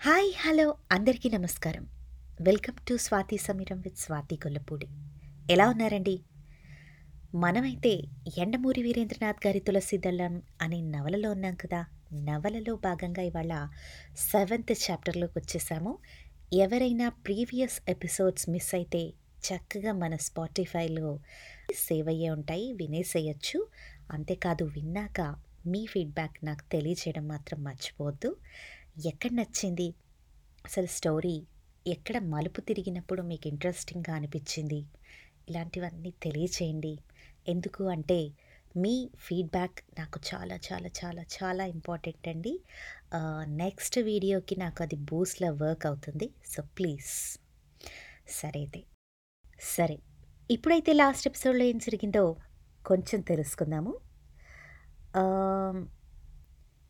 Hi hello అందరికీ నమస్కారం. Welcome to Swathi Sameeram with Swathi Kollapudi ఎలా ఉన్నారండి? మనమైతే ఎండమూరి వీరేంద్రనాథ్ గారి తులసిదళం అనే నవలలో ఉన్నాం కదా. నవలలో భాగంగా ఇవాళ సెవెంత్ చాప్టర్లోకి వచ్చేసాము. ఎవరైనా ప్రీవియస్ ఎపిసోడ్స్ మిస్ అయితే చక్కగా మన స్పాటిఫైలో సేవ్ అయ్యే ఉంటాయి వినేసేయచ్చు. అంతేకాదు విన్నాక మీ ఫీడ్బ్యాక్ నాకు తెలియజేయడం మాత్రం మర్చిపోవద్దు. ఎక్కడ నచ్చింది? అసలు స్టోరీ ఎక్కడ మలుపు తిరిగినప్పుడు మీకు ఇంట్రెస్టింగ్గా అనిపించింది? ఇలాంటివన్నీ తెలియచేయండి. ఎందుకు అంటే మీ ఫీడ్బ్యాక్ నాకు చాలా చాలా చాలా చాలా ఇంపార్టెంట్ అండి. నెక్స్ట్ వీడియోకి నాకు అది బూస్ట్లో వర్క్ అవుతుంది. So please. సరే అయితే. సరే. ఇప్పుడైతే లాస్ట్ ఎపిసోడ్లో ఏం జరిగిందో కొంచెం తెలుసుకుందాము.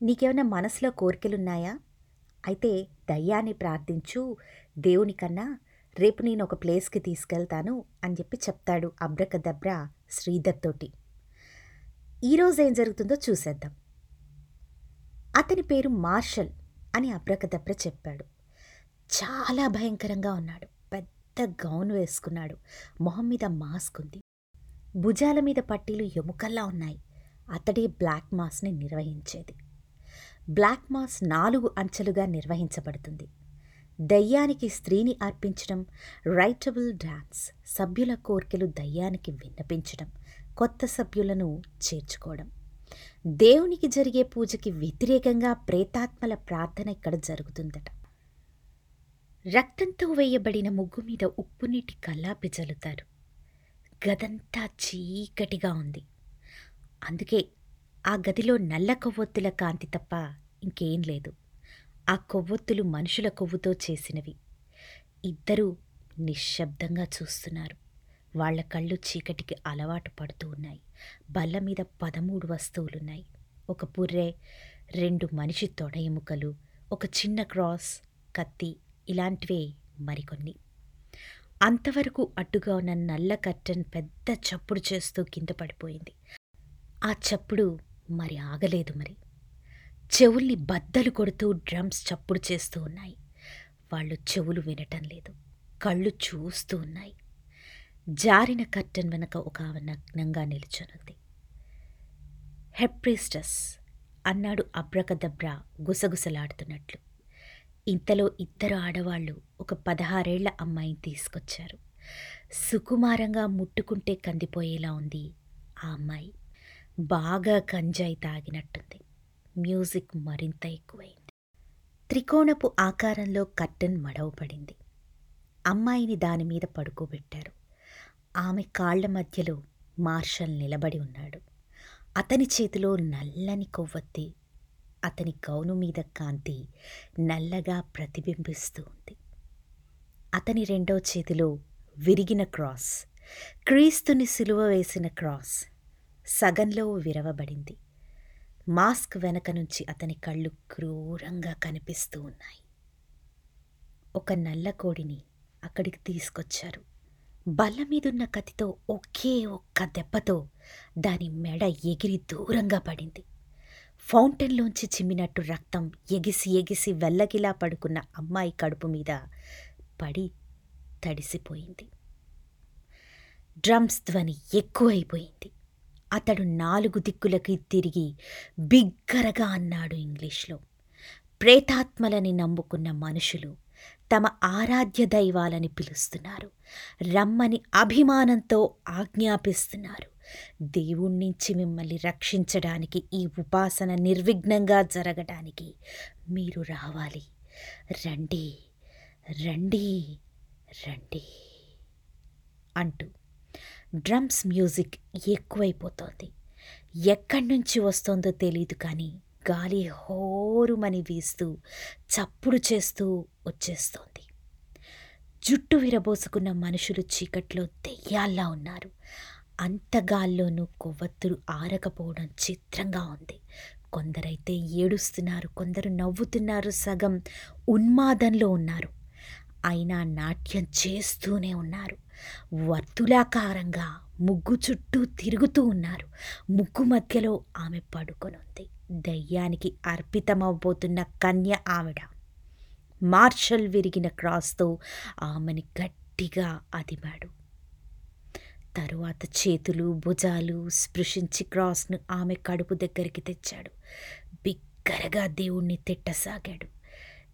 నీకేమైనా మనసులో కోరికలు ఉన్నాయా అయితే దయ్యాన్ని ప్రార్థించు. దేవుని కన్నా రేపు నేను ఒక ప్లేస్కి తీసుకెళ్తాను అని చెప్పి చెప్తాడు అబ్రకదబ్ర శ్రీధర్ తోటి. ఈరోజు ఏం జరుగుతుందో చూసేద్దాం. అతని పేరు మార్షల్ అని అబ్రకదబ్ర చెప్పాడు. చాలా భయంకరంగా ఉన్నాడు. పెద్ద గౌన్ వేసుకున్నాడు. మొహం మీద మాస్క్ ఉంది. భుజాల మీద పట్టీలు ఎముకల్లా ఉన్నాయి. అతడే బ్లాక్ మాస్ని నిర్వహించేది. బ్లాక్ మాస్ నాలుగు అంచెలుగా నిర్వహించబడుతుంది. దయ్యానికి స్త్రీని అర్పించడం రైటబుల్ డాన్స్ సభ్యుల కోర్కెలు దయ్యానికి విన్నపించడం కొత్త సభ్యులను చేర్చుకోవడం. దేవునికి జరిగే పూజకి వ్యతిరేకంగా ప్రేతాత్మల ప్రార్థన ఇక్కడ జరుగుతుందట. రక్తంతో వేయబడిన ముగ్గు మీద ఉప్పు నీటి కల్లాపి జల్లుతారు. గదంతా చీకటిగా ఉంది. అందుకే ఆ గదిలో నల్ల కొవ్వొత్తుల కాంతి తప్ప ఇంకేం లేదు. ఆ కొవ్వొత్తులు మనుషుల కొవ్వుతో చేసినవి. ఇద్దరూ నిశ్శబ్దంగా చూస్తున్నారు. వాళ్ళ కళ్ళు చీకటికి అలవాటు పడుతూ ఉన్నాయి. బల్ల మీద పదమూడు వస్తువులున్నాయి. ఒక బుర్రె రెండు మనిషి తొడ ఎముకలు ఒక చిన్న క్రాస్ కత్తి ఇలాంటివే మరికొన్ని. అంతవరకు అడ్డుగా ఉన్న నల్ల కర్టన్ పెద్ద చప్పుడు చేస్తూ కింద పడిపోయింది. ఆ చప్పుడు మరి ఆగలేదు మరి. చెవుల్ని బద్దలు కొడుతూ డ్రమ్స్ చప్పుడు చేస్తూ ఉన్నాయి. వాళ్ళు చెవులు వినటం లేదు. కళ్ళు చూస్తూ ఉన్నాయి. జారిన కర్టన్ వెనక ఒక ఆమె నగ్నంగా నిల్చొనుంది. హెప్రిస్టస్ అన్నాడు అబ్రకదబ్రా గుసగుసలాడుతున్నట్లు. ఇంతలో ఇద్దరు ఆడవాళ్ళు ఒక పదహారేళ్ళ అమ్మాయిని తీసుకొచ్చారు. సుకుమారంగా ముట్టుకుంటే కందిపోయేలా ఉంది ఆ అమ్మాయి. బాగా కంజాయి తాగినట్టుంది. మ్యూజిక్ మరింత ఎక్కువైంది. త్రికోణపు ఆకారంలో కర్టన్ మడవబడింది. అమ్మాయిని దాని మీద పడుకోబెట్టారు. ఆమె కాళ్ళ మధ్యలో మార్షల్ నిలబడి ఉన్నాడు. అతని చేతిలో నల్లని కొవ్వొత్తి అతని గౌను మీద కాంతి నల్లగా ప్రతిబింబిస్తూ ఉంది. అతని రెండో చేతిలో విరిగిన క్రాస్ క్రీస్తుని సిలువ వేసిన క్రాస్ సగంలో విరవబడింది. మాస్క్ వెనక నుంచి అతని కళ్ళు క్రూరంగా కనిపిస్తూ ఉన్నాయి. ఒక నల్ల కోడిని అక్కడికి తీసుకొచ్చారు. బల్ల మీదున్న కత్తితో ఒకే ఒక్క దెబ్బతో దాని మెడ ఎగిరి దూరంగా పడింది. ఫౌంటైన్లోంచి చిమ్మినట్టు రక్తం ఎగిసి ఎగిసి వెల్లకిలా పడుకున్న అమ్మాయి కడుపు మీద పడి తడిసిపోయింది. డ్రమ్స్ ధ్వని ఎక్కువైపోయింది. అతడు నాలుగు దిక్కులకి తిరిగి బిగ్గరగా అన్నాడు ఇంగ్లీష్లో. ప్రేతాత్మలని నమ్ముకున్న మనుషులు తమ ఆరాధ్య దైవాలని పిలుస్తున్నారు. రమ్మని అభిమానంతో ఆజ్ఞాపిస్తున్నారు. దేవుణ్ణించి మిమ్మల్ని రక్షించడానికి ఈ ఉపాసన నిర్విఘ్నంగా జరగడానికి మీరు రావాలి. రండి రండి రండి అంటూ డ్రమ్స్ మ్యూజిక్ ఎక్కువైపోతోంది. ఎక్కడి నుంచి వస్తోందో తెలియదు కానీ గాలి హోరుమని వీస్తూ చప్పుడు చేస్తూ వచ్చేస్తోంది. జుట్టు విరబోసుకున్న మనుషులు చీకట్లో దెయ్యాల్లా ఉన్నారు. అంతగాల్లోనూ కొవ్వొత్తులు ఆరకపోవడం చిత్రంగా ఉంది. కొందరైతే ఏడుస్తున్నారు కొందరు నవ్వుతున్నారు సగం ఉన్మాదంలో ఉన్నారు. అయినా నాట్యం చేస్తూనే ఉన్నారు. వర్తులాకారంగా ముగ్గు చుట్టూ తిరుగుతూ ఉన్నారు. ముగ్గు మధ్యలో ఆమె పడుకొనుంది. దయ్యానికి అర్పితమవబోతున్న కన్య ఆవిడ. మార్షల్ విరిగిన క్రాస్తో ఆమెని గట్టిగా అదిమాడు. తరువాత చేతులు భుజాలు స్పృశించి క్రాస్ను ఆమె కడుపు దగ్గరికి తెచ్చాడు. బిగ్గరగా దేవుణ్ణి తిట్టసాగాడు.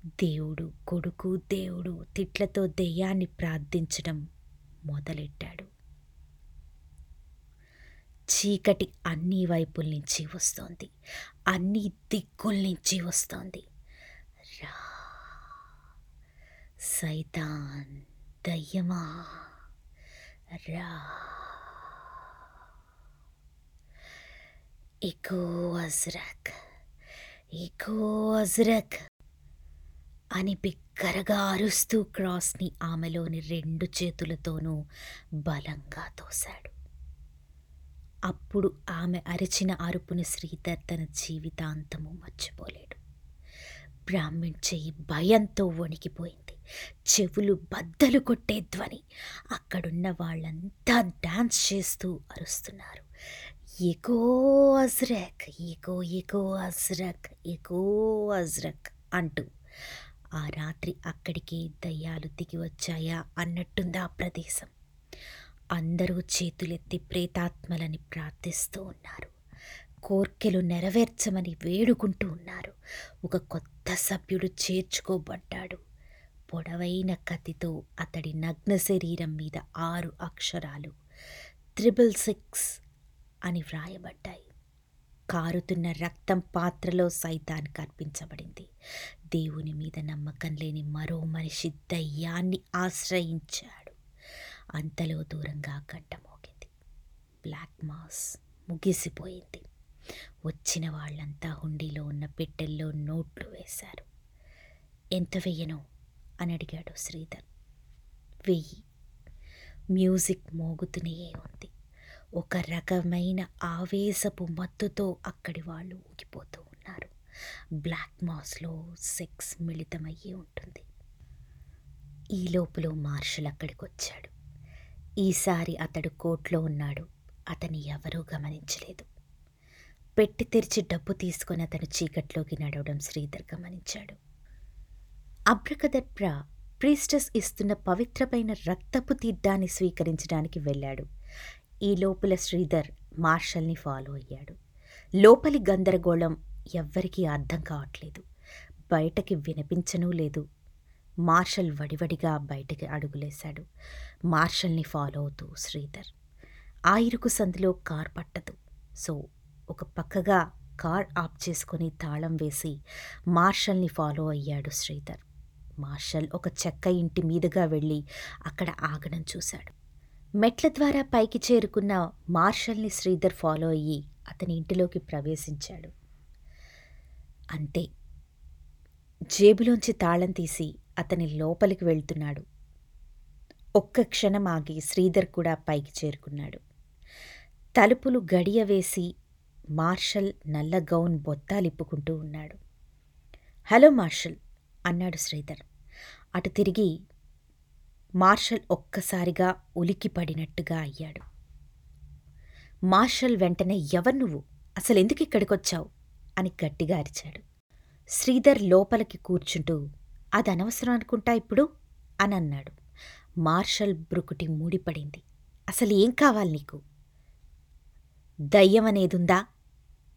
దేవుడు కొడుకు దేవుడు తిట్లతో దెయ్యాన్ని ప్రార్థించడం మొదలెట్టాడు. చీకటి అన్ని వైపుల నుంచి వస్తోంది. అన్ని దిక్కుల నుంచి వస్తోంది. రా సైతాన్ దయ్యమా? రా. ఎకో అజ్రక్ ఎకో అజ్రక్. అని బిగ్గరగా అరుస్తూ క్రాస్ని ఆమెలోని రెండు చేతులతోనూ బలంగా తోశాడు. అప్పుడు ఆమె అరిచిన అరుపుని శ్రీధర్ తన జీవితాంతము మర్చిపోలేడు. బ్రాహ్మణ్ చెయ్యి భయంతో వణికిపోయింది. చెవులు బద్దలు కొట్టే ధ్వని. అక్కడున్న వాళ్ళంతా డాన్స్ చేస్తూ అరుస్తున్నారు. ఎగో అజ్రక్ ఎకో ఎకో అజ్రక్ ఎకో అజ్రక్ అంటూ ఆ రాత్రి అక్కడికి దయ్యాలు దిగి వచ్చాయా అన్నట్టుంది ఆ ప్రదేశం. అందరూ చేతులెత్తి ప్రేతాత్మలని ప్రార్థిస్తూ ఉన్నారు. కోర్కెలు నెరవేర్చమని వేడుకుంటూ ఉన్నారు. ఒక కొత్త సభ్యుడు చేర్చుకోబడ్డాడు. పొడవైన కత్తితో అతడి నగ్న శరీరం మీద ఆరు అక్షరాలు త్రిబుల్ సిక్స్ అని వ్రాయబడ్డాయి. కారుతున్న రక్తం పాత్రలో సైతానికి అర్పించబడింది దేవుని మీద నమ్మకం లేని మరో మనిషి దయ్యాన్ని ఆశ్రయించాడు. అంతలో దూరంగా గడ్డమోగింది బ్లాక్ మాస్ ముగిసిపోయింది. వచ్చిన వాళ్ళంతా హుండీలో ఉన్న పెట్టెల్లో నోట్లు వేశారు. ఎంత వెయ్యను? అని అడిగాడు శ్రీధర్. వెయ్యి. మ్యూజిక్ మోగుతూనే ఉంది. ఒక రకమైన ఆవేశపు మత్తుతో అక్కడి వాళ్ళు ఊగిపోతూ ఉన్నారు. బ్లాక్ మాస్లో సెక్స్ మిళితమయ్యి ఉంటుంది. ఈ లోపల మార్షల్ అక్కడికి వచ్చాడు. ఈసారి అతడు కోట్లో ఉన్నాడు. అతని ఎవరూ గమనించలేదు. పెట్టి తెరిచి డబ్బు తీసుకొని అతను చీకట్లోకి నడవడం శ్రీధర్ గమనించాడు. అబ్రకదప్ర ప్రీస్టస్ ఇస్తున్న పవిత్రమైన రక్తపు తీర్థాన్ని స్వీకరించడానికి వెళ్ళాడు. ఈ లోపల శ్రీధర్ మార్షల్ని ఫాలో అయ్యాడు. లోపలి గందరగోళం ఎవ్వరికీ అర్థం కావట్లేదు. బయటకి వినిపించనూ లేదు. మార్షల్ వడివడిగా బయటకి అడుగులేశాడు. మార్షల్ని ఫాలో అవుతూ శ్రీధర్ ఆ ఇరుకు సందులో కార్ పట్టదు. సో ఒక పక్కగా కార్ ఆఫ్ చేసుకొని తాళం వేసి మార్షల్ని ఫాలో అయ్యాడు శ్రీధర్. మార్షల్ ఒక చెక్క ఇంటి మీదుగా వెళ్ళి అక్కడ ఆగడం చూశాడు. మెట్ల ద్వారా పైకి చేరుకున్న మార్షల్ని శ్రీధర్ ఫాలో అయ్యి అతని ఇంటిలోకి ప్రవేశించాడు. అంతే. జేబులోంచి తాళం తీసి అతని లోపలికి వెళ్తున్నాడు. ఒక్క క్షణం ఆగి శ్రీధర్ కూడా పైకి చేరుకున్నాడు. తలుపులు గడియ వేసి మార్షల్ నల్ల గౌన్ బొత్తాలిప్పుకుంటూ ఉన్నాడు. హలో మార్షల్ అన్నాడు శ్రీధర్. అటు తిరిగి మార్షల్ ఒక్కసారిగా ఉలికి పడినట్టుగా అయ్యాడు. మార్షల్ వెంటనే ఎవరు నువ్వు? అసలు ఎందుకు ఇక్కడికొచ్చావు? అని గట్టిగా అరిచాడు. శ్రీధర్ లోపలికి కూర్చుంటూ అది అనవసరం అనుకుంటా ఇప్పుడు? అని అన్నాడు. మార్షల్ బ్రుకుటి మూడిపడింది. అసలు ఏం కావాలి నీకు? దయ్యం అనేదుందా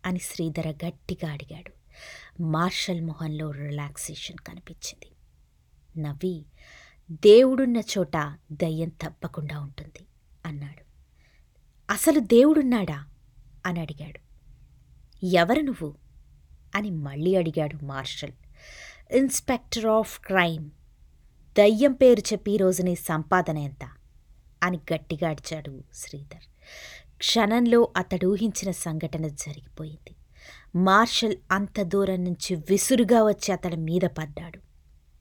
అని శ్రీధర గట్టిగా అడిగాడు. మార్షల్ మొహంలో రిలాక్సేషన్ కనిపించింది. నవ్వి దేవుడున్న చోట దయ్యం తప్పకుండా ఉంటుంది అన్నాడు. అసలు దేవుడున్నాడా? అని అడిగాడు. ఎవరు నువ్వు? అని మళ్ళీ అడిగాడు మార్షల్. Inspector of crime. దయ్యం పేరు చెప్పి ఈరోజు నీ సంపాదన ఎంత? అని గట్టిగా అడిచాడు శ్రీధర్. క్షణంలో అతడు ఊహించిన సంఘటన జరిగిపోయింది. మార్షల్ అంత దూరం నుంచి విసురుగా వచ్చి అతడి మీద పడ్డాడు.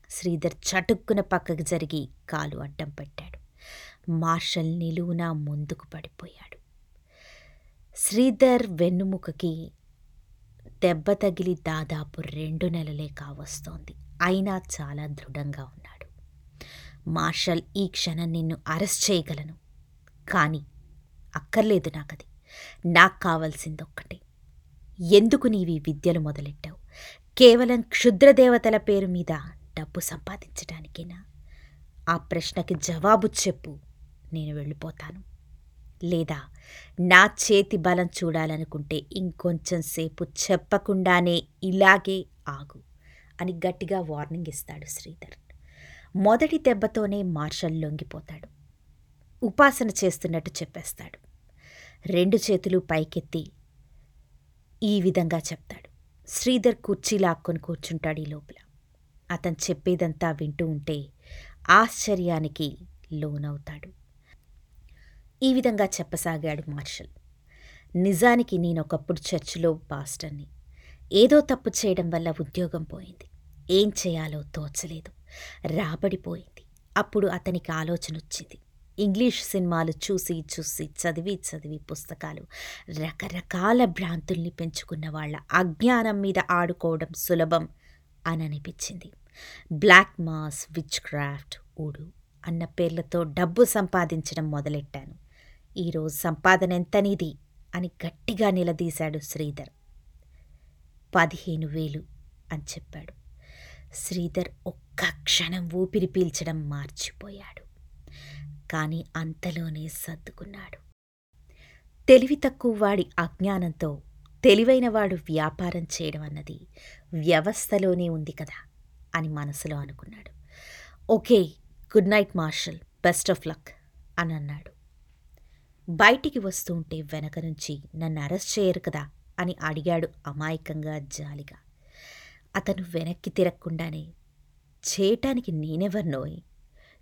శ్రీధర్ చటుక్కున పక్కకు జరిగి కాలు అడ్డం పెట్టాడు. మార్షల్ నిలువున ముందుకు పడిపోయాడు. శ్రీధర్ వెన్నుముకకి దెబ్బ తగిలి దాదాపు రెండు నెలలే కావస్తోంది. అయినా చాలా దృఢంగా ఉన్నాడు. మార్షల్ ఈ క్షణం నిన్ను అరెస్ట్ చేయగలను. కానీ అక్కర్లేదు నాకది. నాకు కావాల్సింది ఒక్కటే ఎందుకు నీవి విద్యలు మొదలెట్టావు? కేవలం క్షుద్రదేవతల పేరు మీద డబ్బు సంపాదించడానికేనా ఆ ప్రశ్నకి జవాబు చెప్పు నేను వెళ్ళిపోతాను. లేదా నా చేతి బలం చూడాలనుకుంటే ఇంకొంచెం సేపు చెప్పకుండానే ఇలాగే ఆగు అని గట్టిగా వార్నింగ్ ఇస్తాడు శ్రీధర్. మొదటి దెబ్బతోనే మార్షల్ లొంగిపోతాడు. ఉపాసన చేస్తున్నట్టు చెప్పేస్తాడు. రెండు చేతులు పైకెత్తి ఈ విధంగా చెప్తాడు. శ్రీధర్ కుర్చీ లాక్కొని కూర్చుంటాడు ఈ లోపల. అతను చెప్పేదంతా వింటూ ఉంటే ఆశ్చర్యానికి లోనవుతాడు. ఈ విధంగా చెప్పసాగాడు మార్షల్. నిజానికి నేనొకప్పుడు చర్చిలో పాస్టర్ని. ఏదో తప్పు చేయడం వల్ల ఉద్యోగం పోయింది. ఏం చేయాలో తోచలేదు. రాబడిపోయింది అప్పుడు అతనికి ఆలోచన వచ్చింది. ఇంగ్లీష్ సినిమాలు చూసి చూసి చదివి చదివి పుస్తకాలు రకరకాల భ్రాంతుల్ని పెంచుకున్న వాళ్ళ అజ్ఞానం మీద ఆడుకోవడం సులభం. అని అనిపించింది బ్లాక్ మాస్ విచ్ క్రాఫ్ట్ ఊడు అన్న పేర్లతో డబ్బు సంపాదించడం మొదలెట్టాను. ఈరోజు సంపాదన ఎంతనిది? అని గట్టిగా నిలదీశాడు శ్రీధర్. పదిహేను వేలు అని చెప్పాడు. శ్రీధర్ ఒక్క క్షణం ఊపిరి పీల్చడం మార్చిపోయాడు. కానీ అంతలోనే సర్దుకున్నాడు. తెలివి తక్కువ వాడి అజ్ఞానంతో తెలివైనవాడు వ్యాపారం చేయడం అన్నది వ్యవస్థలోనే ఉంది కదా అని మనసులో అనుకున్నాడు. Okay good night Marshal best of luck అని అన్నాడు. బయటికి వస్తూ ఉంటే వెనక నుంచి నన్ను అరెస్ట్ చేయరు కదా అని అడిగాడు అమాయకంగా జాలిగా. అతను వెనక్కి తిరగకుండానే చేయటానికి నేనెవర్నోయ్?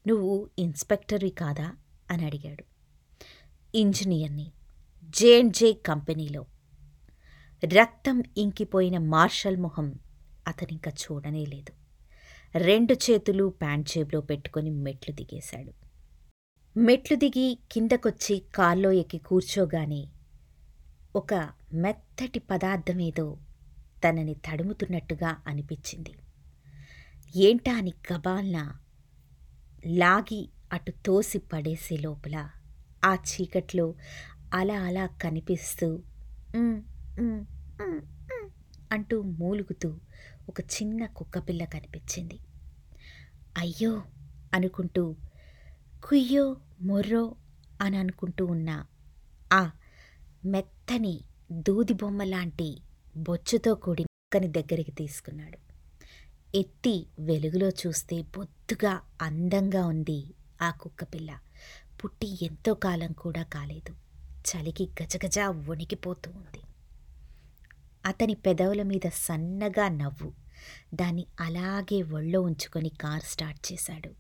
నువ్వు ఇన్స్పెక్టర్వి కాదా? అని అడిగాడు. ఇంజనీర్ని జే అండ్ జే కంపెనీలో రక్తం ఇంకిపోయిన మార్షల్ మొహం అతనింక చూడనే లేదు. రెండు చేతులు ప్యాంట్ జేబులో పెట్టుకొని మెట్లు దిగేశాడు. మెట్లు దిగి కిందకొచ్చి కాల్లో ఎక్కి కూర్చోగానే ఒక మెత్తటి పదార్థమేదో తనని తడుముతున్నట్టుగా అనిపించింది. ఏంటా అని గబాల్న లాగి అటు తోసి పడేసే లోపల ఆ చీకట్లో అలా అలా కనిపిస్తూ అంటూ మూలుగుతూ ఒక చిన్న కుక్కపిల్ల కనిపించింది. అయ్యో అనుకుంటూ కుయ్యో మొర్రో అని అనుకుంటూ ఉన్న ఆ మెత్తని దూది బొమ్మ లాంటి బొచ్చుతో కూడిన కుక్కని దగ్గరికి తీసుకున్నాడు. ఎత్తి వెలుగులో చూస్తే బొద్దుగా అందంగా ఉంది ఆ కుక్కపిల్ల పుట్టి ఎంతో కాలం కూడా కాలేదు. చలికి గజగజ వణికిపోతూ ఉంది. అతని పెదవుల మీద సన్నగా నవ్వు. దాన్ని అలాగే ఒళ్ళో ఉంచుకొని కార్ స్టార్ట్ చేశాడు.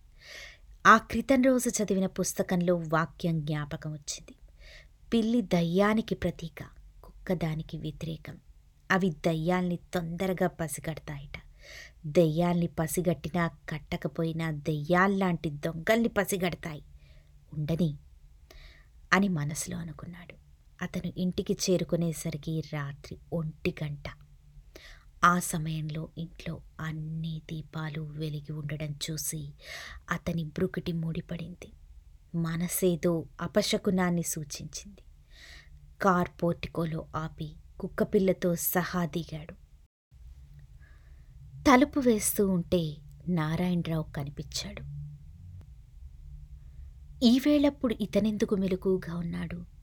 ఆ క్రితం రోజు చదివిన పుస్తకంలో వాక్యం జ్ఞాపకం వచ్చింది. పిల్లి దయ్యానికి ప్రతీక కుక్క దానికి వ్యతిరేకం. అవి దయ్యాల్ని తొందరగా పసిగడతాయట. దెయ్యాల్ని పసిగట్టినా కట్టకపోయినా దెయ్యాల్లాంటి దొంగల్ని పసిగడతాయి. ఉండని అని మనసులో అనుకున్నాడు. అతను ఇంటికి చేరుకునేసరికి రాత్రి ఒంటి గంట. ఆ సమయంలో ఇంట్లో అన్ని దీపాలు వెలిగి ఉండడం చూసి అతని బ్రుకిటి ముడిపడింది. మనసేదో అపశకునాన్ని సూచించింది. కార్ పోర్టికోలో ఆపి కుక్కపిల్లతో సహా దిగాడు. తలుపు వేస్తూ ఉంటే నారాయణరావు కనిపించాడు. ఈవేళప్పుడు ఇతనెందుకు మెలకుగా ఉన్నాడు?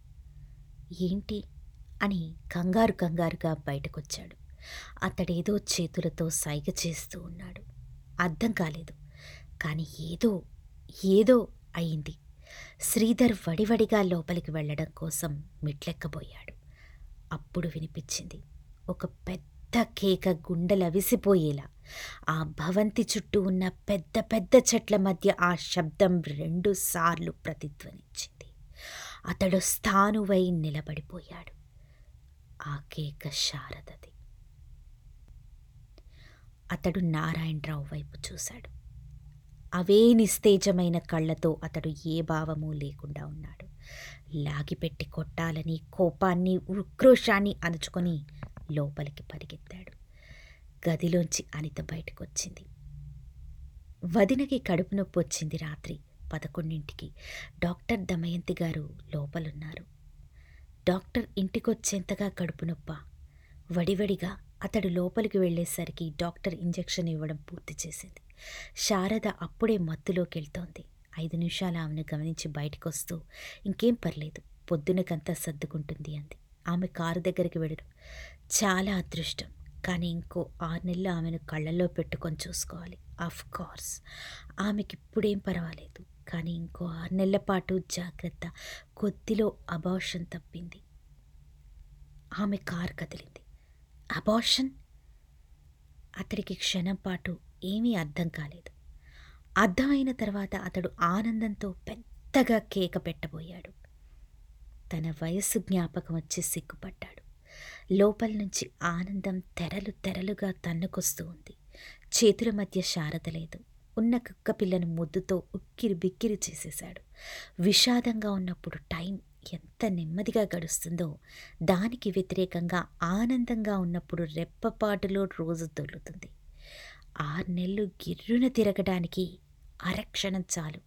ఏంటి? అని కంగారు కంగారుగా బయటకొచ్చాడు. అతడేదో చేతులతో సైగ చేస్తూ ఉన్నాడు. అర్థం కాలేదు. కాని ఏదో ఏదో అయింది. శ్రీధర్ వడివడిగా లోపలికి వెళ్ళడం కోసం మెట్లెక్కబోయాడు. అప్పుడు వినిపించింది. ఒక పెద్ద కేక గుండెలవిసిపోయేలా ఆ భవంతి చుట్టూ ఉన్న పెద్ద పెద్ద చెట్ల మధ్య ఆ శబ్దం రెండుసార్లు ప్రతిధ్వనించింది అతడు స్థానువై నిలబడిపోయాడు. ఆ కేక శారదది. అతడు నారాయణరావు వైపు చూశాడు. అవే నిస్తేజమైన కళ్ళతో అతడు ఏ భావమూ లేకుండా ఉన్నాడు. లాగిపెట్టి కొట్టాలని కోపాన్ని ఉక్రోషాన్ని అణుచుకొని లోపలికి పరిగెత్తాడు. గదిలోంచి అనిత బయటకొచ్చింది. వదినకి కడుపు నొప్పి వచ్చింది రాత్రి. పదకొండింటికి డాక్టర్ దమయంతి గారు లోపలున్నారు డాక్టర్ ఇంటికొచ్చేంతగా కడుపు నొప్ప వడివడిగా అతడు లోపలికి వెళ్ళేసరికి డాక్టర్ ఇంజెక్షన్ ఇవ్వడం పూర్తి చేసింది శారద అప్పుడే మత్తులోకి వెళ్తోంది ఐదు నిమిషాలు ఆమెను గమనించి బయటికొస్తూ ఇంకేం పర్లేదు. పొద్దునకంతా సర్దుకుంటుంది అంది. ఆమె కారు దగ్గరికి వెళ్ళడం చాలా అదృష్టం. కానీ ఇంకో ఆరు నెలలు ఆమెను కళ్ళల్లో పెట్టుకొని చూసుకోవాలి. ఆఫ్‌కోర్స్ ఆమెకిప్పుడేం పర్వాలేదు కానీ ఇంకో ఆరు నెలల పాటు జాగ్రత్త. కొద్దిలో అబార్షన్ తప్పింది. ఆమె కారు కదిలింది. అబార్షన్? అతడికి క్షణం పాటు ఏమీ అర్థం కాలేదు. అర్థమైన తర్వాత అతడు ఆనందంతో పెద్దగా కేక పెట్టబోయాడు. తన వయస్సు జ్ఞాపకం వచ్చి సిగ్గుపడ్డాడు. లోపల నుంచి ఆనందం తెరలు తెరలుగా తన్నుకొస్తూ ఉంది. చేతుల మధ్య శారద లేదు. ఉన్న కుక్కపిల్లను ముద్దుతో ఉక్కిరి బిక్కిరి చేసేశాడు. విషాదంగా ఉన్నప్పుడు టైం ఎంత నెమ్మదిగా గడుస్తుందో దానికి వ్యతిరేకంగా ఆనందంగా ఉన్నప్పుడు రెప్పపాటులో రోజు దొల్లుతుంది ఆరు నెలలు గిర్రున తిరగడానికి అరక్షణం చాలు.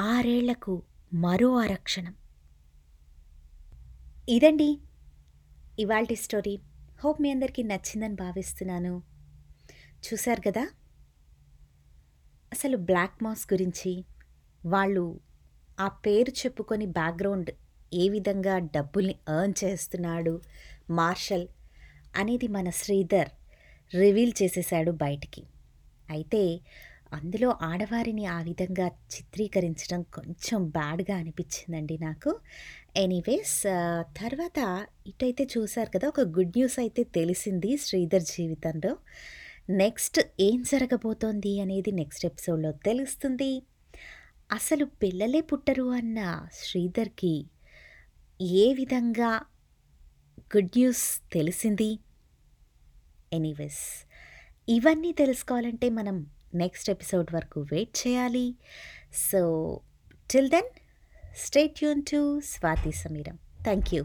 ఆరేళ్ళకు మరో అరక్షణం. ఇదండి ఇవాల్టి స్టోరీ. హోప్ మీ అందరికీ నచ్చిందని భావిస్తున్నాను. చూశారు కదా అసలు బ్లాక్ మాస్ గురించి, వాళ్ళు ఆ పేరు చెప్పుకొని బ్యాక్‌గ్రౌండ్ ఏ విధంగా డబ్బుల్ని ఎర్న్ చేస్తున్నాడు మార్షల్ అనేది మన శ్రీధర్ రివీల్ చేసేశాడు బయటికి. అయితే అందులో ఆడవారిని ఆ విధంగా చిత్రీకరించడం కొంచెం బ్యాడ్‌గా అనిపించిందండి నాకు. ఎనీవేస్ తర్వాత ఇటైతే చూశారు కదా! ఒక గుడ్ న్యూస్ అయితే తెలిసింది శ్రీధర్ జీవితంలో. నెక్స్ట్ ఏం జరగబోతోంది అనేది నెక్స్ట్ ఎపిసోడ్‌లో తెలుస్తుంది. అసలు పిల్లలే పుట్టరు అన్న శ్రీధర్‌కి ఏ విధంగా గుడ్ న్యూస్ తెలిసింది? ఎనీవేస్ ఇవన్నీ తెలుసుకోవాలంటే మనం నెక్స్ట్ ఎపిసోడ్ వరకు వెయిట్ చేయాలి. So till then stay tuned to Swathi Sameeram. Thank you.